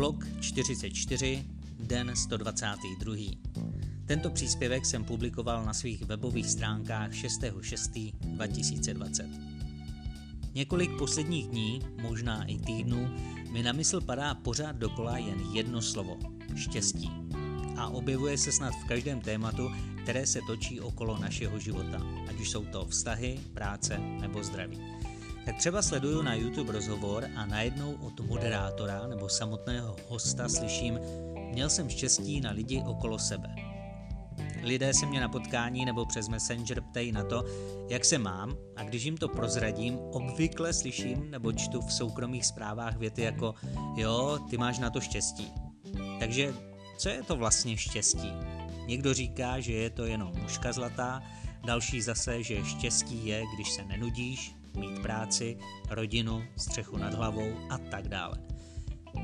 Blok 44, den 122. Tento příspěvek jsem publikoval na svých webových stránkách 6.6.2020. Několik posledních dní, možná i týdnů, mi na mysl padá pořád dokola jen jedno slovo – štěstí. A objevuje se snad v každém tématu, které se točí okolo našeho života, ať už jsou to vztahy, práce nebo zdraví. Tak třeba sleduju na YouTube rozhovor a najednou od moderátora nebo samotného hosta slyším, měl jsem štěstí na lidi okolo sebe. Lidé se mě na potkání nebo přes Messenger ptají na to, jak se mám a když jim to prozradím, obvykle slyším nebo čtu v soukromých zprávách věty jako jo, ty máš na to štěstí. Takže co je to vlastně štěstí? Někdo říká, že je to jenom muška zlatá, další zase, že štěstí je, když se nenudíš, mít práci, rodinu, střechu nad hlavou a tak dále.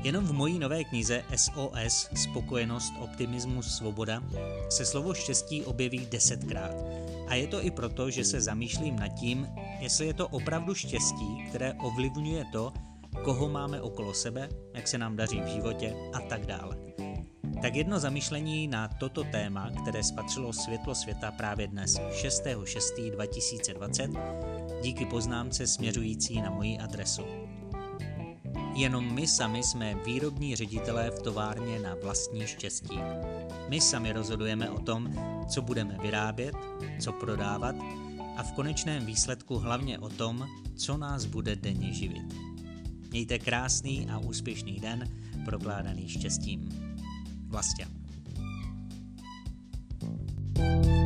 Jenom v mojí nové knize SOS Spokojenost, optimismus, svoboda se slovo štěstí objeví desetkrát. A je to i proto, že se zamýšlím nad tím, jestli je to opravdu štěstí, které ovlivňuje to, koho máme okolo sebe, jak se nám daří v životě a tak dále. Tak jedno zamýšlení na toto téma, které spatřilo světlo světa právě dnes 6.6.2020 díky poznámce směřující na moji adresu. Jenom my sami jsme výrobní ředitelé v továrně na vlastní štěstí. My sami rozhodujeme o tom, co budeme vyrábět, co prodávat a v konečném výsledku hlavně o tom, co nás bude denně živit. Mějte krásný a úspěšný den prokládaný štěstím. Vlastě. thank you